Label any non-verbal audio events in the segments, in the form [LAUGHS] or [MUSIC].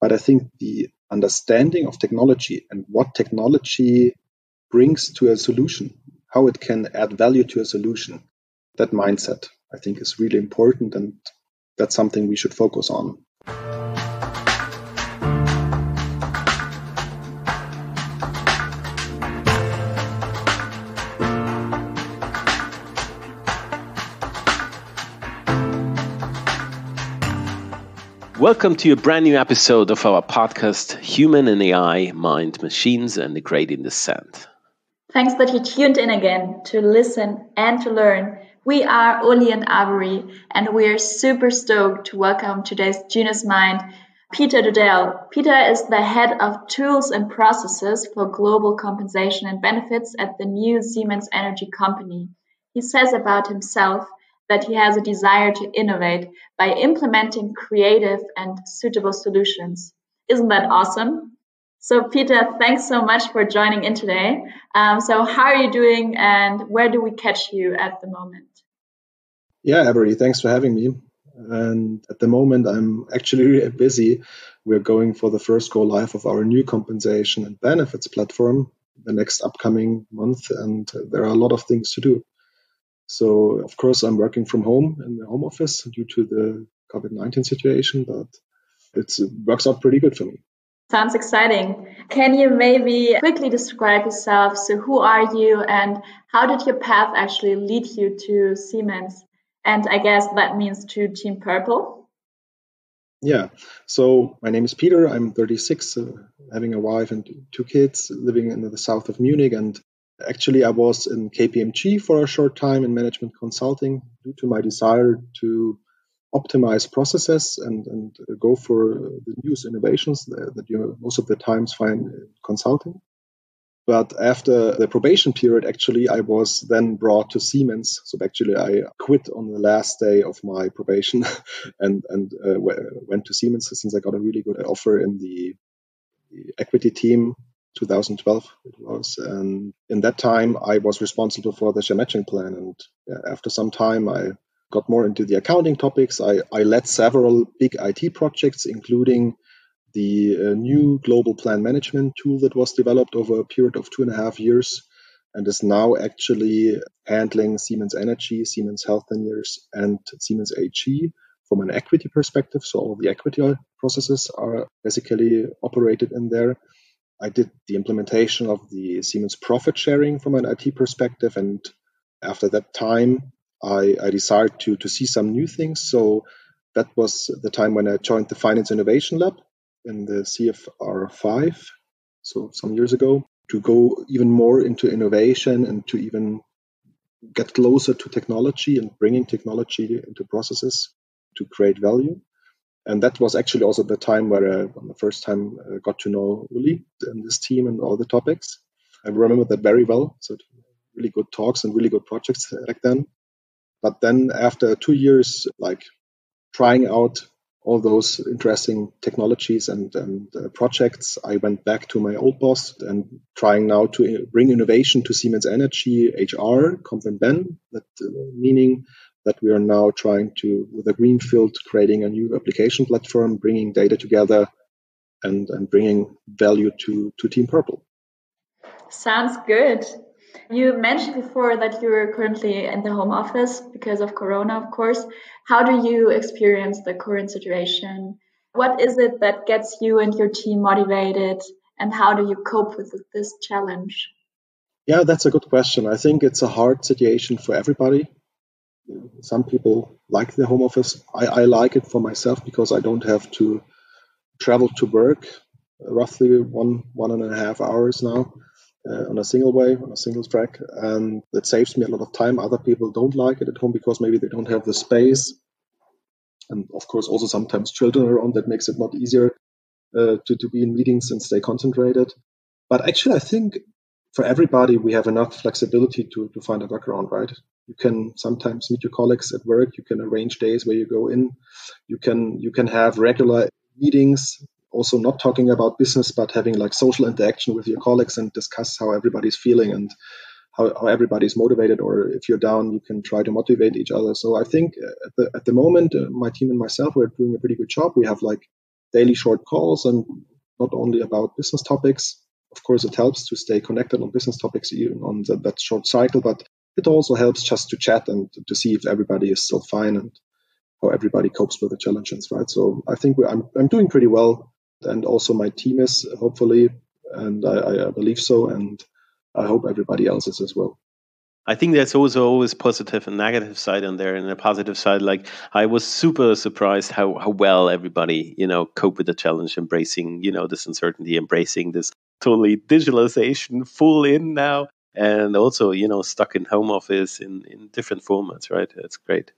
But I think the understanding of technology and what technology brings to a solution, how it can add value to a solution, that mindset, I think, is really important. And that's something we should focus on. Welcome to a brand new episode of our podcast, Human and AI Mind Machines and the Gradient Descent. Thanks that you tuned in again to listen and to learn. We are Uli and Avery, and we are super stoked to welcome today's Genius Mind, Peter Dudell. Peter is the head of tools and processes for global compensation and benefits at the new Siemens Energy Company. He says about himself that he has a desire to innovate by implementing creative and suitable solutions. Isn't that awesome? So, Peter, thanks so much for joining in today. Um, so, how are you doing and where do we catch you at the moment? Yeah, Avery, thanks for having me. And at the moment, I'm actually [LAUGHS] busy. We're going for the first go live of our new compensation and benefits platform the next upcoming month, and there are a lot of things to do. So of course I'm working from home in the home office due to the COVID-19 situation, but it works out pretty good for me. Sounds exciting. Can you maybe quickly describe yourself? So who are you and how did your path actually lead you to Siemens? And I guess that means to Team Purple. Yeah. So my name is Peter. I'm 36, uh, having a wife and two kids, living in the south of Munich and Actually, I was in KPMG for a short time in management consulting due to my desire to optimize processes and, and go for the newest innovations that you most of the times find in consulting. But after the probation period, actually, I was then brought to Siemens. So actually, I quit on the last day of my probation [LAUGHS] and and uh, went to Siemens since I got a really good offer in the, the equity team 2012 it was. And in that time i was responsible for the share plan. And after some time i got more into the accounting topics. I, I led several big it projects including the uh, new global plan management tool that was developed over a period of two and a half years and is now actually handling siemens energy siemens Healthineers and siemens ag from an equity perspective. So all the equity processes are basically operated in there I did the implementation of the Siemens profit sharing from an IT perspective. And after that time, I, I decided to, to see some new things. So that was the time when I joined the Finance Innovation Lab in the CFR5, so some years ago, to go even more into innovation and to even get closer to technology and bringing technology into processes to create value. And that was actually also the time where I, the first time, uh, got to know Uli and this team and all the topics. I remember that very well. So really good talks and really good projects back then. But then after two years, like trying out all those interesting technologies and, and uh, projects, I went back to my old boss and trying now to bring innovation to Siemens Energy HR, Comp and Ben, that uh, meaning that we are now trying to, with a greenfield, creating a new application platform, bringing data together and, and bringing value to, to Team Purple. Sounds good. You mentioned before that you're currently in the home office because of Corona, of course. How do you experience the current situation? What is it that gets you and your team motivated? And how do you cope with this challenge? Yeah, that's a good question. I think it's a hard situation for everybody some people like the home office. I, I like it for myself because I don't have to travel to work roughly one one and a half hours now uh, on a single way on a single track. And that saves me a lot of time. Other people don't like it at home because maybe they don't have the space. And of course also sometimes children around that makes it not easier uh, to, to be in meetings and stay concentrated. But actually i think for everybody we have enough flexibility to, to find a workaround right you can sometimes meet your colleagues at work. You can arrange days where you go in. You can you can have regular meetings also not talking about business but having like social interaction with your colleagues and discuss how everybody's feeling and how, how everybody's motivated or if you're down you can try to motivate each other. So i think at the, at the moment uh, my team and myself we're doing a pretty good job. We have like daily short calls and not only about business topics. Of course, it helps to stay connected on business topics even on the, that short cycle, but it also helps just to chat and to see if everybody is still fine and how everybody copes with the challenges, right? So I think I'm, I'm doing pretty well. And also my team is hopefully, and I, I believe so. And I hope everybody else is as well. I think there's also always positive and negative side on there. And the positive side, like I was super surprised how, how well everybody, you know, cope with the challenge, embracing, you know, this uncertainty, embracing this totally digitalization full in now. And also, you know, stuck in home office in, in different formats, right? That's great.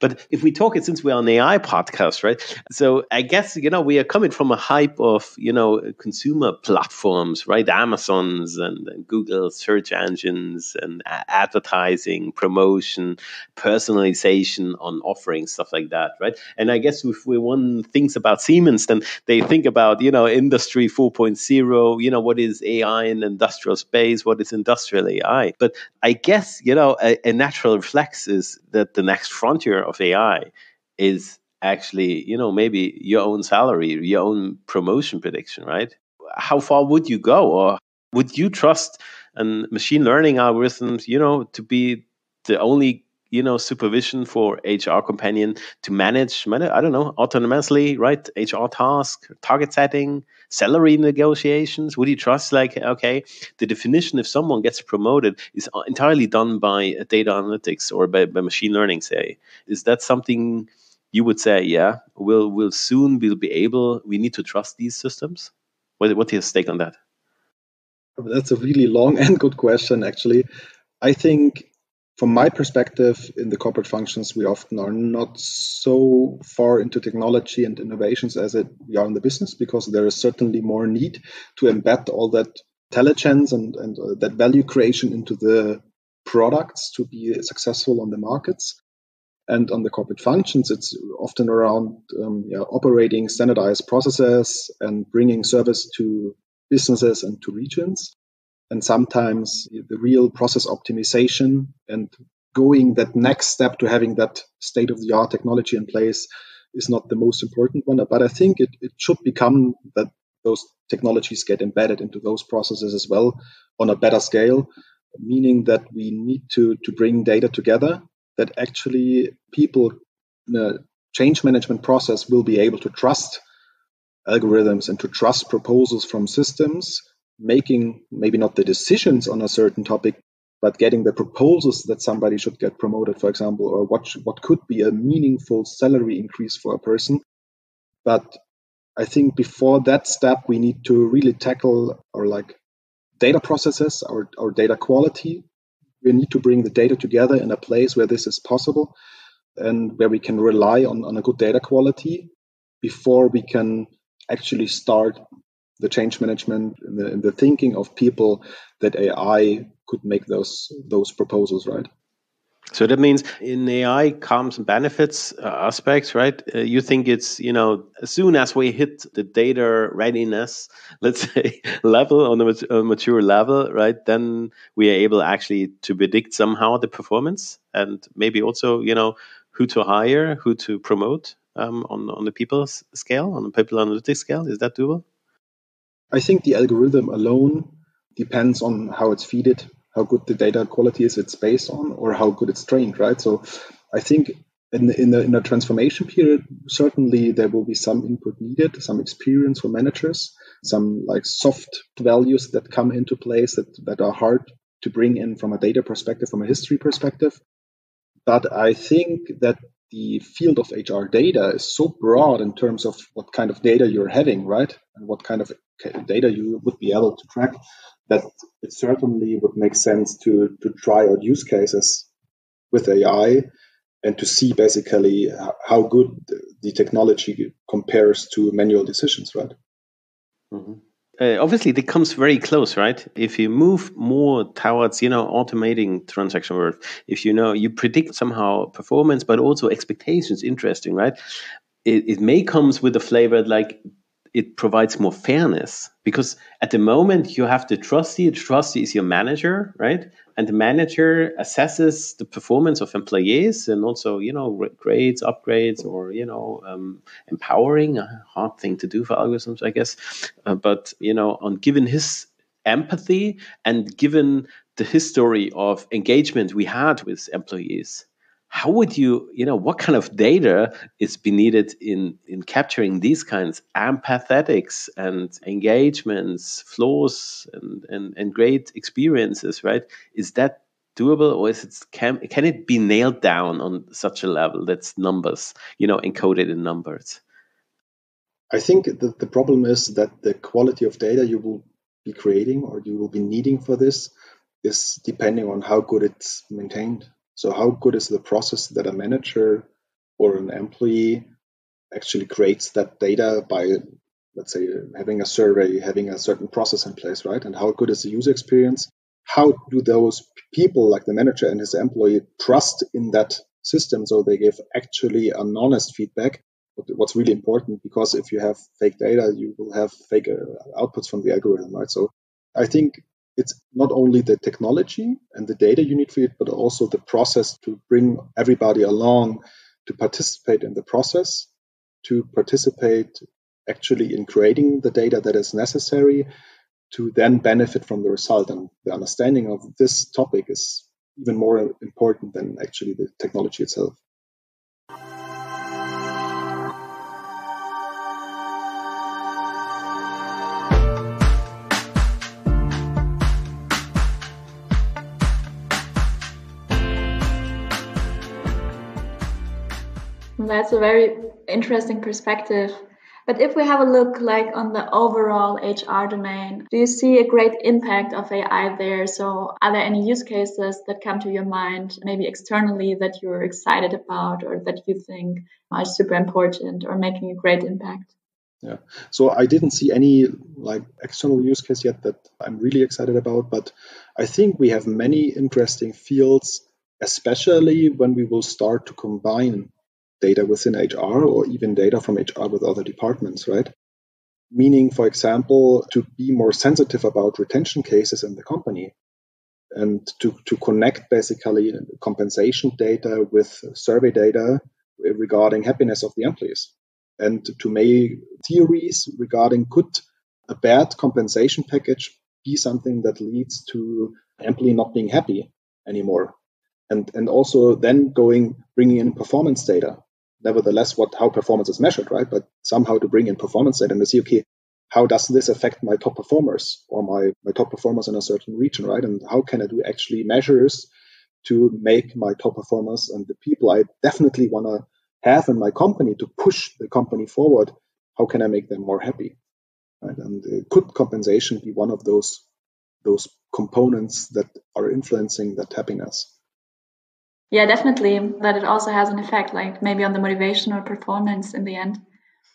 But if we talk it since we're on AI podcast, right? So I guess you know we are coming from a hype of you know consumer platforms, right? Amazon's and, and Google search engines and advertising, promotion, personalization on offerings, stuff like that, right? And I guess if we one thinks about Siemens, then they think about you know industry 4.0, you know what is AI in industrial space, what is industrial AI. But I guess you know a, a natural reflex is that the next frontier frontier of AI is actually, you know, maybe your own salary, your own promotion prediction, right? How far would you go? Or would you trust and machine learning algorithms, you know, to be the only, you know, supervision for HR companion to manage, I don't know, autonomously, right? HR task, target setting, salary negotiations? Would you trust, like, okay, the definition if someone gets promoted is entirely done by data analytics or by, by machine learning, say? Is that something you would say, yeah, we'll, we'll soon we'll be able, we need to trust these systems? What, what's your stake on that? That's a really long [LAUGHS] and good question, actually. I think from my perspective in the corporate functions we often are not so far into technology and innovations as it, we are in the business because there is certainly more need to embed all that intelligence and, and uh, that value creation into the products to be successful on the markets. And on the corporate functions it's often around um, yeah, operating standardized processes and bringing service to businesses and to regions and sometimes the real process optimization and going that next step to having that state of the art technology in place is not the most important one. But I think it, it should become that those technologies get embedded into those processes as well on a better scale, meaning that we need to, to bring data together that actually people in a change management process will be able to trust algorithms and to trust proposals from systems making maybe not the decisions on a certain topic, but getting the proposals that somebody should get promoted, for example, or what what could be a meaningful salary increase for a person. But I think before that step, we need to really tackle our like data processes, our, our data quality. We need to bring the data together in a place where this is possible and where we can rely on, on a good data quality before we can actually start the change management and the, the thinking of people that AI could make those those proposals, right? So that means in AI comes benefits uh, aspects, right? Uh, you think it's you know as soon as we hit the data readiness, [LAUGHS] let's say level on a mature level, right? Then we are able actually to predict somehow the performance and maybe also you know who to hire, who to promote um, on on the people scale, on the people analytics scale. Is that doable? I think the algorithm alone depends on how it's fed, how good the data quality is it's based on, or how good it's trained, right? So I think in the, in the, in the transformation period, certainly there will be some input needed, some experience for managers, some like soft values that come into place that, that are hard to bring in from a data perspective, from a history perspective. But I think that the field of HR data is so broad in terms of what kind of data you're having, right? And what kind of data you would be able to track that it certainly would make sense to, to try out use cases with AI and to see basically how good the technology compares to manual decisions, right? Mm-hmm. Uh, obviously it comes very close right? If you move more towards you know automating transaction work if you know you predict somehow performance but also expectations interesting right? It, it may comes with a flavor like it provides more fairness because at the moment you have the trustee. The trustee is your manager, right? And the manager assesses the performance of employees and also, you know, grades, upgrades, or you know, um, empowering. A hard thing to do for algorithms, I guess. Uh, but you know, on given his empathy and given the history of engagement we had with employees how would you you know what kind of data is be needed in in capturing these kinds empathetics and engagements flaws and, and and great experiences right? Is that doable or is it can can it be nailed down on such a level that's numbers you know encoded in numbers? I think the, the problem is that the quality of data you will be creating or you will be needing for this is depending on how good it's maintained so how good is the process that a manager or an employee actually creates that data by, let's say, having a survey, having a certain process in place, right? And how good is the user experience? How do those people, like the manager and his employee, trust in that system so they give actually an honest feedback? What's really important because if you have fake data, you will have fake uh, outputs from the algorithm, right? So I think it's not only the technology and the data you need for it, but also the process to bring everybody along to participate in the process, to participate actually in creating the data that is necessary to then benefit from the result. And the understanding of this topic is even more important than actually the technology itself. That's a very interesting perspective. But if we have a look like on the overall HR domain, do you see a great impact of AI there? So are there any use cases that come to your mind, maybe externally that you're excited about or that you think are super important or making a great impact? Yeah. So I didn't see any like external use case yet that I'm really excited about, but I think we have many interesting fields, especially when we will start to combine data within HR or even data from HR with other departments, right? Meaning, for example, to be more sensitive about retention cases in the company and to, to connect basically compensation data with survey data regarding happiness of the employees and to make theories regarding could a bad compensation package be something that leads to employee not being happy anymore and and also then going bringing in performance data nevertheless what how performance is measured, right? But somehow to bring in performance data and to see, okay, how does this affect my top performers or my, my top performers in a certain region, right? And how can I do actually measures to make my top performers and the people I definitely want to have in my company to push the company forward? How can I make them more happy? Right? And uh, could compensation be one of those those components that are influencing that happiness? Yeah, definitely. That it also has an effect, like maybe on the motivation or performance in the end.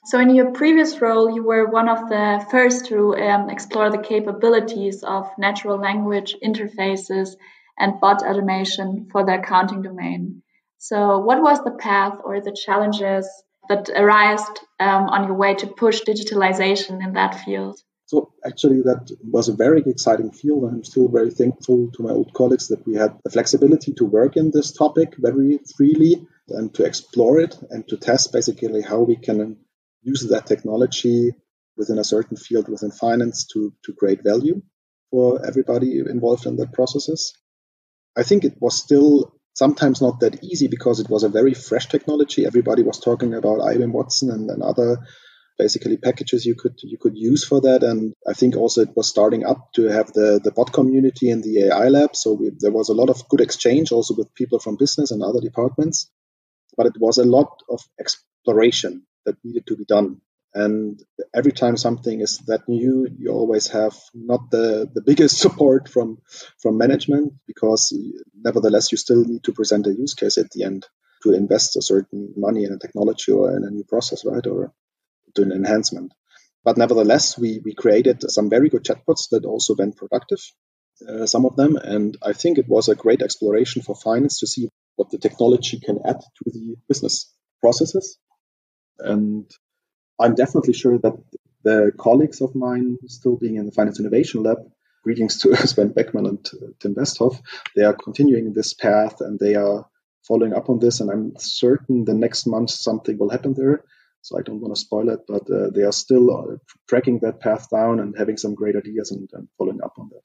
So, in your previous role, you were one of the first to um, explore the capabilities of natural language interfaces and bot automation for the accounting domain. So, what was the path or the challenges that arose um, on your way to push digitalization in that field? So actually, that was a very exciting field. And I'm still very thankful to my old colleagues that we had the flexibility to work in this topic very freely and to explore it and to test basically how we can use that technology within a certain field within finance to, to create value for everybody involved in that processes. I think it was still sometimes not that easy because it was a very fresh technology. Everybody was talking about IBM Watson and, and other basically packages you could you could use for that. And I think also it was starting up to have the the bot community in the AI lab. So we, there was a lot of good exchange also with people from business and other departments. But it was a lot of exploration that needed to be done. And every time something is that new, you always have not the, the biggest [LAUGHS] support from from management because nevertheless you still need to present a use case at the end to invest a certain money in a technology or in a new process, right? Or to an enhancement. But nevertheless, we, we created some very good chatbots that also went productive, uh, some of them. And I think it was a great exploration for finance to see what the technology can add to the business processes. And I'm definitely sure that the colleagues of mine still being in the Finance Innovation Lab, greetings to [LAUGHS] Sven Beckmann and Tim Westhoff, they are continuing this path and they are following up on this. And I'm certain the next month something will happen there. So I don't want to spoil it, but uh, they are still uh, tracking that path down and having some great ideas and, and following up on that.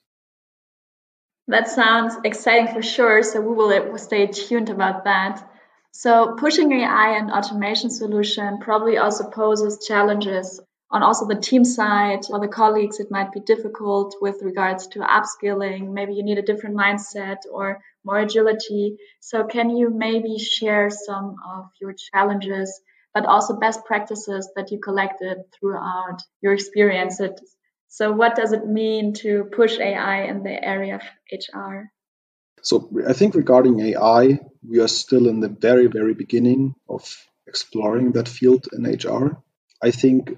That sounds exciting for sure. So we will stay tuned about that. So pushing AI and automation solution probably also poses challenges on also the team side or the colleagues. It might be difficult with regards to upskilling. Maybe you need a different mindset or more agility. So can you maybe share some of your challenges, but also best practices that you collected throughout your experiences so, what does it mean to push AI in the area of HR? So, I think regarding AI, we are still in the very, very beginning of exploring that field in HR. I think,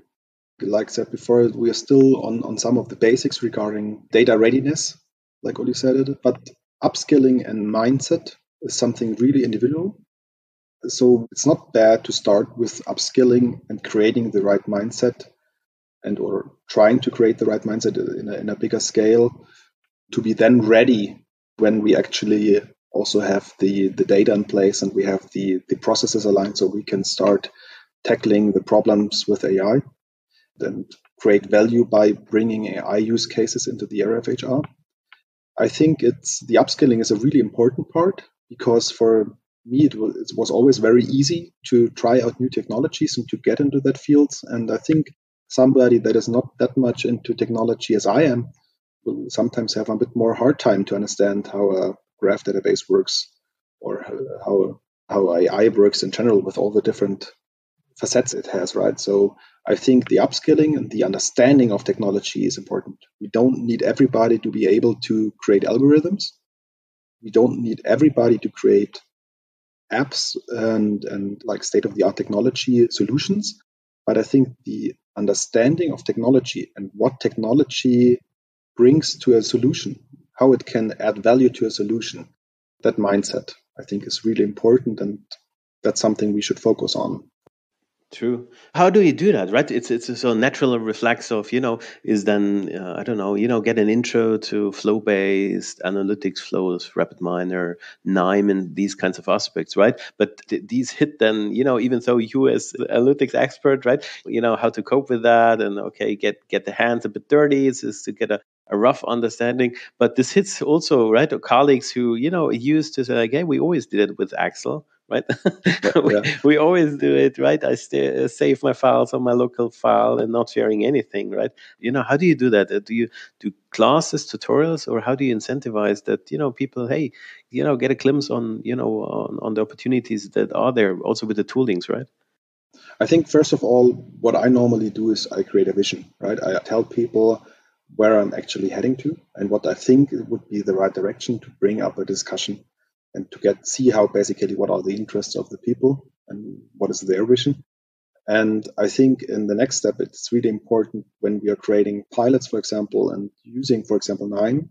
like I said before, we are still on, on some of the basics regarding data readiness, like Uli said it, but upskilling and mindset is something really individual. So, it's not bad to start with upskilling and creating the right mindset and or trying to create the right mindset in a, in a bigger scale to be then ready when we actually also have the, the data in place and we have the, the processes aligned so we can start tackling the problems with AI and create value by bringing AI use cases into the area of HR. I think it's the upskilling is a really important part because for me it was, it was always very easy to try out new technologies and to get into that field and I think somebody that is not that much into technology as I am will sometimes have a bit more hard time to understand how a graph database works or how how AI works in general with all the different facets it has, right? So I think the upskilling and the understanding of technology is important. We don't need everybody to be able to create algorithms. We don't need everybody to create apps and, and like state of the art technology solutions. But I think the understanding of technology and what technology brings to a solution, how it can add value to a solution, that mindset, I think, is really important. And that's something we should focus on True. How do you do that, right? It's it's a so natural reflex of you know is then uh, I don't know you know get an intro to flow based analytics flows, RapidMiner, KNIME, and these kinds of aspects, right? But th- these hit then you know even though you as analytics expert, right? You know how to cope with that, and okay, get get the hands a bit dirty is, is to get a a rough understanding. But this hits also right colleagues who you know used to say like, hey, we always did it with Excel right? Yeah, [LAUGHS] we, yeah. we, always do it, right? I st- uh, save my files on my local file and not sharing anything, right? You know, how do you do that? Uh, do you do classes, tutorials, or how do you incentivize that? You know, people, hey, you know, get a glimpse on, you know, on, on the opportunities that are there, also with the toolings, right? I think first of all, what I normally do is I create a vision, right? I tell people where I'm actually heading to and what I think would be the right direction to bring up a discussion and to get see how basically what are the interests of the people and what is their vision. And I think in the next step, it's really important when we are creating pilots, for example, and using, for example, KNIME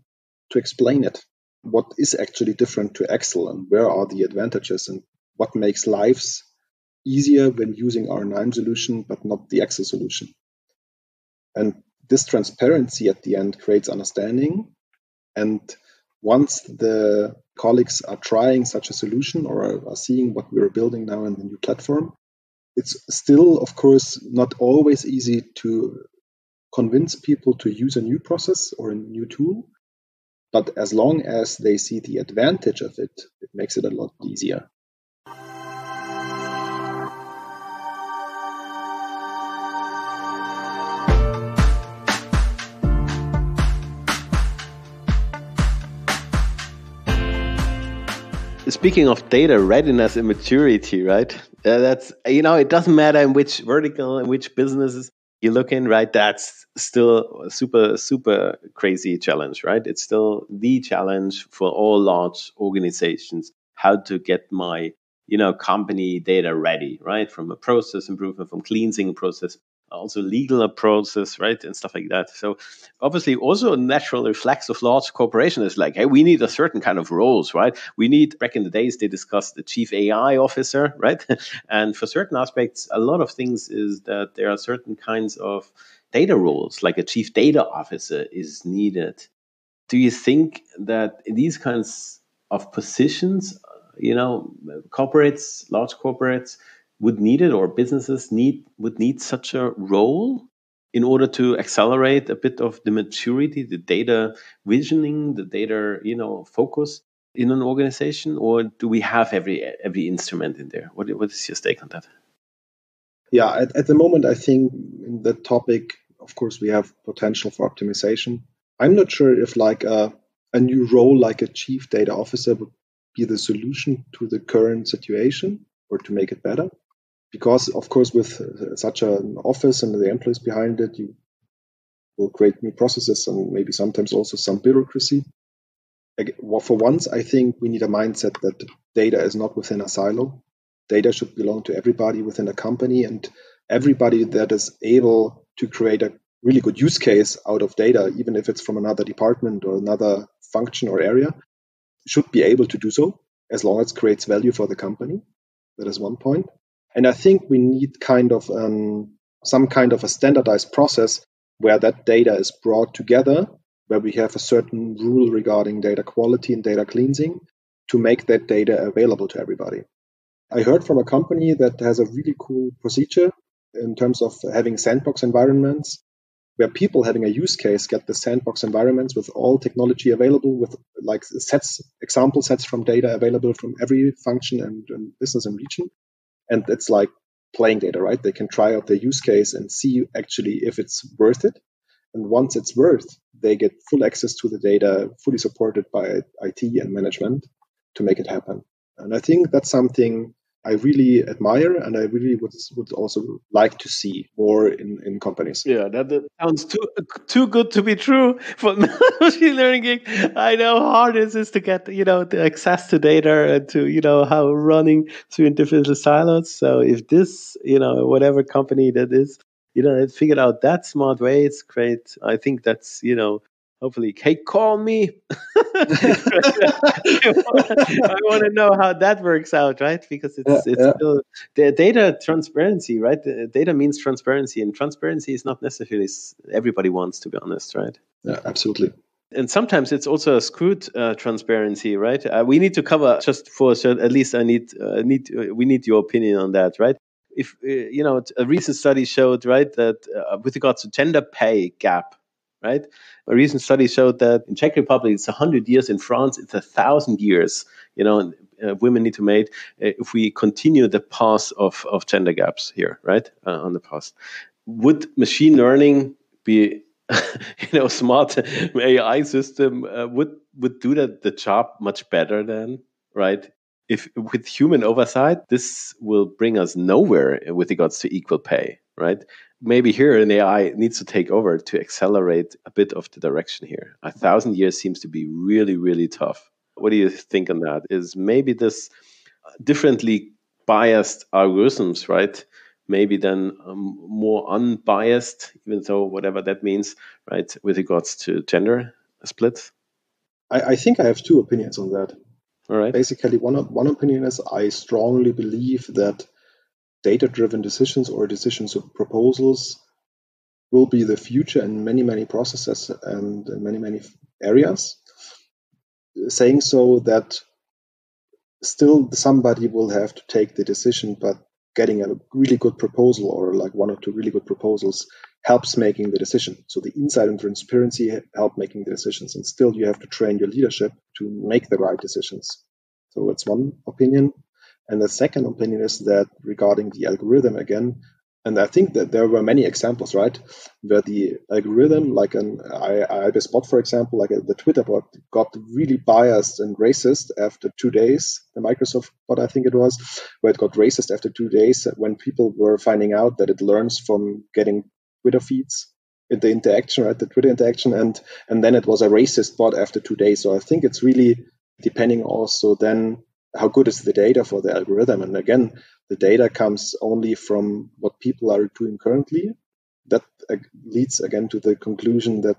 to explain it. What is actually different to Excel and where are the advantages and what makes lives easier when using our KNIME solution, but not the Excel solution. And this transparency at the end creates understanding. And once the colleagues are trying such a solution or are seeing what we're building now in the new platform, it's still, of course, not always easy to convince people to use a new process or a new tool. But as long as they see the advantage of it, it makes it a lot easier. Speaking of data readiness and maturity, right? Uh, that's you know, it doesn't matter in which vertical, in which businesses you look in, right? That's still a super, super crazy challenge, right? It's still the challenge for all large organizations how to get my you know company data ready, right? From a process improvement, from cleansing process also legal process, right, and stuff like that. So obviously, also a natural reflex of large corporation is like, hey, we need a certain kind of roles, right? We need. Back in the days, they discussed the chief AI officer, [LAUGHS] right? and for certain aspects, a lot of things is that there are certain kinds of data roles, like a chief data officer, is needed. Do you think that these kinds of positions, you know, corporates, large corporates, would need it, or businesses need would need such a role in order to accelerate a bit of the maturity, the data visioning, the data, you know, focus in an organization, or do we have every every instrument in there? What what is your take on that? Yeah, at, at the moment, I think in that topic, of course, we have potential for optimization. I'm not sure if like a, a new role like a chief data officer would be the solution to the current situation or to make it better. Because, of course, with uh, such an office and the employees behind it, you will create new processes and maybe sometimes also some bureaucracy. For once, I think we need a mindset that data is not within a silo data should belong to everybody within a company and everybody that is able to create a really good use case out of data, even if it's from another department or another function or area, should be able to do so as long as it creates value for the company. That is one point. And I think we need kind of um, some kind of a standardized process where that data is brought together, where we have a certain rule regarding data quality and data cleansing to make that data available to everybody. I heard from a company that has a really cool procedure in terms of having sandbox environments where people having a use case get the sandbox environments with all technology available with like sets example sets from data available from every function and, and business and region and it's like playing data right? They can try out their use case and see actually if it's worth it. And once it's worth they get full access to the data fully supported by it and management to make it happen. And I think that's something I really admire and I really would would also like to see more in, in companies. Yeah, that, that sounds too too good to be true for [LAUGHS] machine learning. I know how hard it is to get you know the access to data and to you know how running through individual silos. So if this you know whatever company that is you know it figured out that smart way, it's great. I think that's you know hopefully, hey, call me. [LAUGHS] I want to know how that works out, right? Because it's yeah, it's yeah. still the data transparency, right? The data means transparency, and transparency is not necessarily everybody wants, to be honest, right? Yeah, absolutely. And sometimes it's also a screwed uh, transparency, right? Uh, we need to cover just for at least I need uh, need uh, we need your opinion on that, right? If uh, you know, a recent study showed right that uh, with regards to gender pay gap, right? A recent study showed that in Czech Republic it's 100 years, in France it's a thousand years. You know, uh, women need to mate uh, if we continue the path of, of gender gaps here, right, uh, on the path. Would machine learning be, [LAUGHS] you know, smart [LAUGHS] AI system uh, would would do that the job much better than, right? If with human oversight, this will bring us nowhere with regards to equal pay, right? Maybe here an AI needs to take over to accelerate a bit of the direction here. A thousand years seems to be really, really tough. What do you think on that? Is maybe this differently biased algorithms, right? Maybe then um, more unbiased, even though whatever that means, right, with regards to gender split? I, I think I have two opinions on that. All right. Basically, one one opinion is I strongly believe that data-driven decisions or decisions of proposals will be the future in many, many processes and many, many areas. Saying so that still somebody will have to take the decision, but getting a really good proposal or like one or two really good proposals helps making the decision. So the insight and transparency help making the decisions. And still you have to train your leadership to make the right decisions. So that's one opinion. And the second opinion is that regarding the algorithm again, and I think that there were many examples, right, where the algorithm, like an IBS bot, for example, like a, the Twitter bot, got really biased and racist after two days. The Microsoft bot, I think it was, where it got racist after two days when people were finding out that it learns from getting Twitter feeds in the interaction, right, the Twitter interaction, and and then it was a racist bot after two days. So I think it's really depending also then how good is the data for the algorithm? And again, the data comes only from what people are doing currently. That uh, leads again to the conclusion that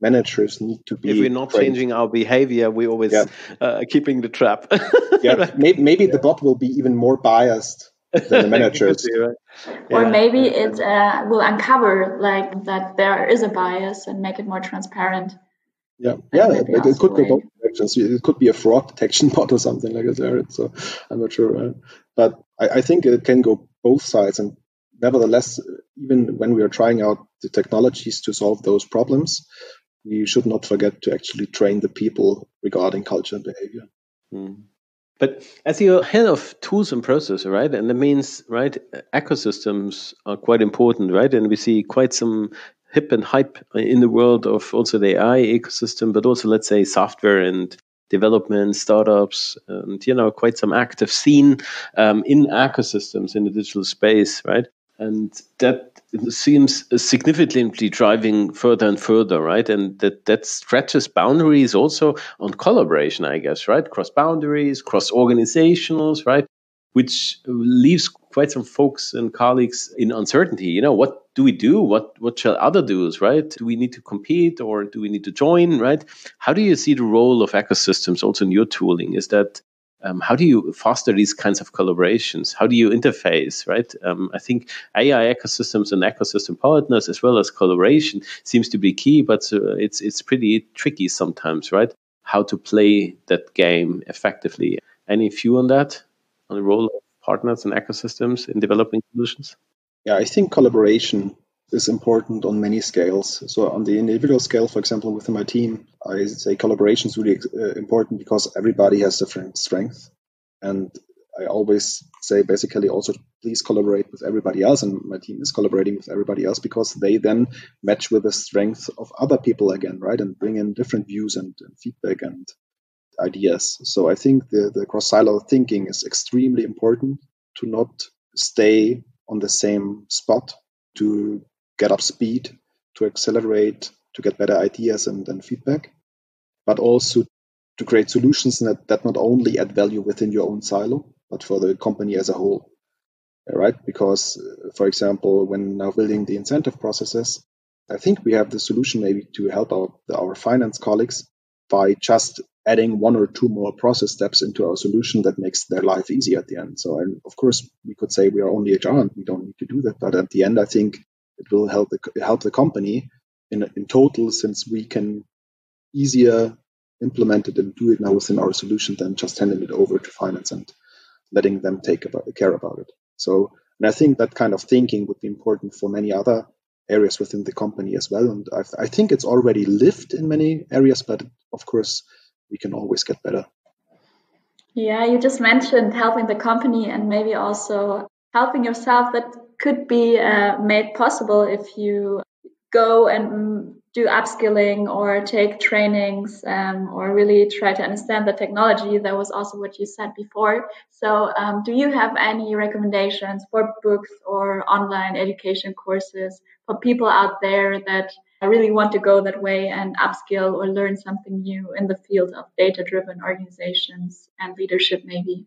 managers need to be. If we're not trained. changing our behavior, we're always yeah. uh, keeping the trap. [LAUGHS] yeah, maybe, maybe yeah. the bot will be even more biased than the [LAUGHS] managers. or yeah. maybe it uh, will uncover like that there is a bias and make it more transparent. Yeah, yeah, it, it, could go It could be a fraud detection [LAUGHS] bot or something like that. So I'm not sure, uh, but I, I, think it can go both sides. And nevertheless, even when we are trying out the technologies to solve those problems, we should not forget to actually train the people regarding culture and behavior. Mm. But as you're head of tools and process, right, and that means right, ecosystems are quite important, right, and we see quite some hip and hype in the world of also the AI ecosystem, but also let's say software and development, startups, and you know quite some active scene um, in ecosystems in the digital space, right? And that seems significantly driving further and further, right? And that that stretches boundaries also on collaboration, I guess, right? Cross boundaries, cross organizationals, right? Which leaves quite some folks and colleagues in uncertainty. You know, what do we do? What what shall other do? Right? Do we need to compete or do we need to join? Right? How do you see the role of ecosystems also in your tooling? Is that um, how do you foster these kinds of collaborations? How do you interface, right? Um, I think AI ecosystems and ecosystem partners, as well as collaboration, seems to be key, but uh, it's it's pretty tricky sometimes, right? How to play that game effectively? Any view on that? On the role partners and ecosystems in developing solutions? Yeah, I think collaboration is important on many scales. So on the individual scale, for example, within my team, I say collaboration is really uh, important because everybody has different strengths. And I always say basically also please collaborate with everybody else. And my team is collaborating with everybody else because they then match with the strength of other people again, right? And bring in different views and, and feedback and ideas. So I think the, the cross silo thinking is extremely important to not stay on the same spot, to get up speed, to accelerate, to get better ideas and, and feedback, but also to create solutions that, that not only add value within your own silo, but for the company as a whole. Right? Because, uh, for example, when now building the incentive processes, I think we have the solution maybe to help our, our finance colleagues by just adding one or two more process steps into our solution that makes their life easy at the end. So, and of course, we could say we are only HR and we don't need to do that. But at the end, I think it will help the, help the company in, in total since we can easier implement it and do it now within our solution than just handing it over to finance and letting them take about, care about it. So, and I think that kind of thinking would be important for many other areas within the company as well. And I, I think it's already lived in many areas, but of course, we can always get better. Yeah, you just mentioned helping the company and maybe also helping yourself. That could be uh, made possible if you go and do upskilling or take trainings um, or really try to understand the technology. That was also what you said before. So, um, do you have any recommendations for books or online education courses for people out there that I really want to go that way and upskill or learn something new in the field of data driven organizations and leadership, maybe?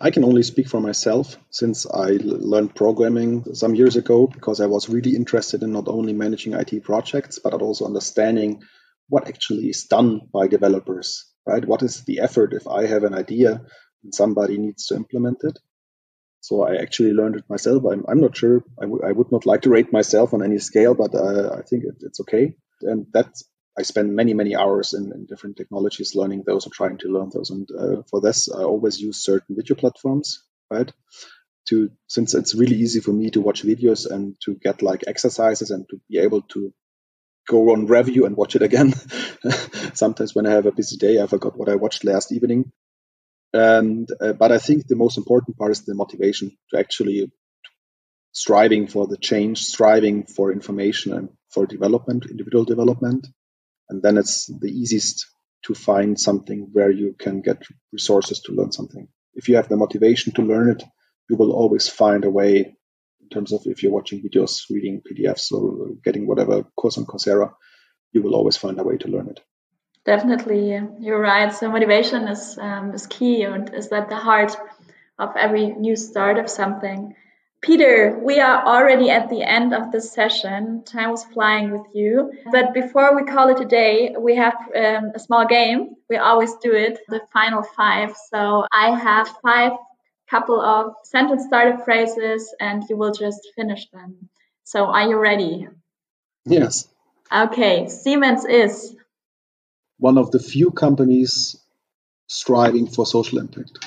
I can only speak for myself since I learned programming some years ago because I was really interested in not only managing IT projects, but also understanding what actually is done by developers, right? What is the effort if I have an idea and somebody needs to implement it? So I actually learned it myself. I'm, I'm not sure. I, would not like to rate myself on any scale, but uh, I think it, it's okay. And that's I spend many many hours in, in, different technologies learning those or trying to learn those. And uh, for this, I always use certain video platforms, right? To since it's really easy for me to watch videos and to get like exercises and to be able to go on review and watch it again. [LAUGHS] Sometimes when I have a busy day, I forgot what I watched last evening. And uh, but I think the most important part is the motivation to actually striving for the change, striving for information and for development, individual development. And then it's the easiest to find something where you can get resources to learn something. If you have the motivation to learn it, you will always find a way in terms of if you're watching videos, reading PDFs, or getting whatever course on Coursera, you will always find a way to learn it. Definitely, you're right. So motivation is um, is key and is at the heart of every new start of something. Peter, we are already at the end of this session. Time was flying with you. But before we call it a day, we have um, a small game. We always do it, the final five. So I have five couple of sentence starter phrases and you will just finish them. So are you ready? Yes. Okay, Siemens is one of the few companies striving for social impact.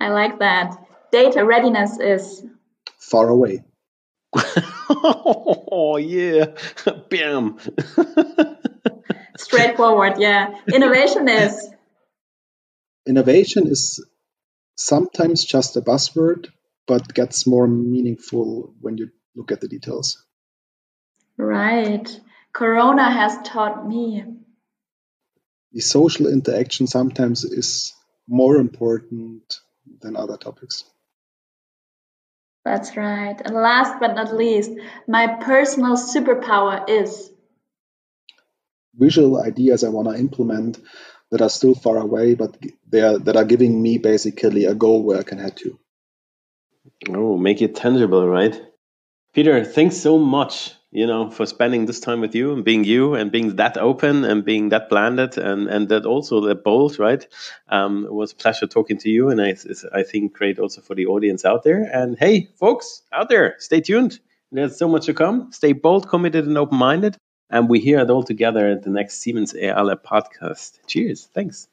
I like that. Data readiness is far away. [LAUGHS] oh yeah, [LAUGHS] bam. [LAUGHS] Straightforward, yeah. Innovation is innovation is sometimes just a buzzword, but gets more meaningful when you look at the details. Right. Corona has taught me. The social interaction sometimes is more important than other topics. That's right. And last but not least, my personal superpower is visual ideas I want to implement that are still far away, but they are that are giving me basically a goal where I can head to. Oh, make it tangible, right? Peter, thanks so much you know, for spending this time with you and being you and being that open and being that blended and, and that also that bold, right? Um, it was a pleasure talking to you. And I, I think great also for the audience out there. And hey, folks out there, stay tuned. There's so much to come. Stay bold, committed, and open minded. And we hear it all together at the next Siemens AI Lab podcast. Cheers. Thanks.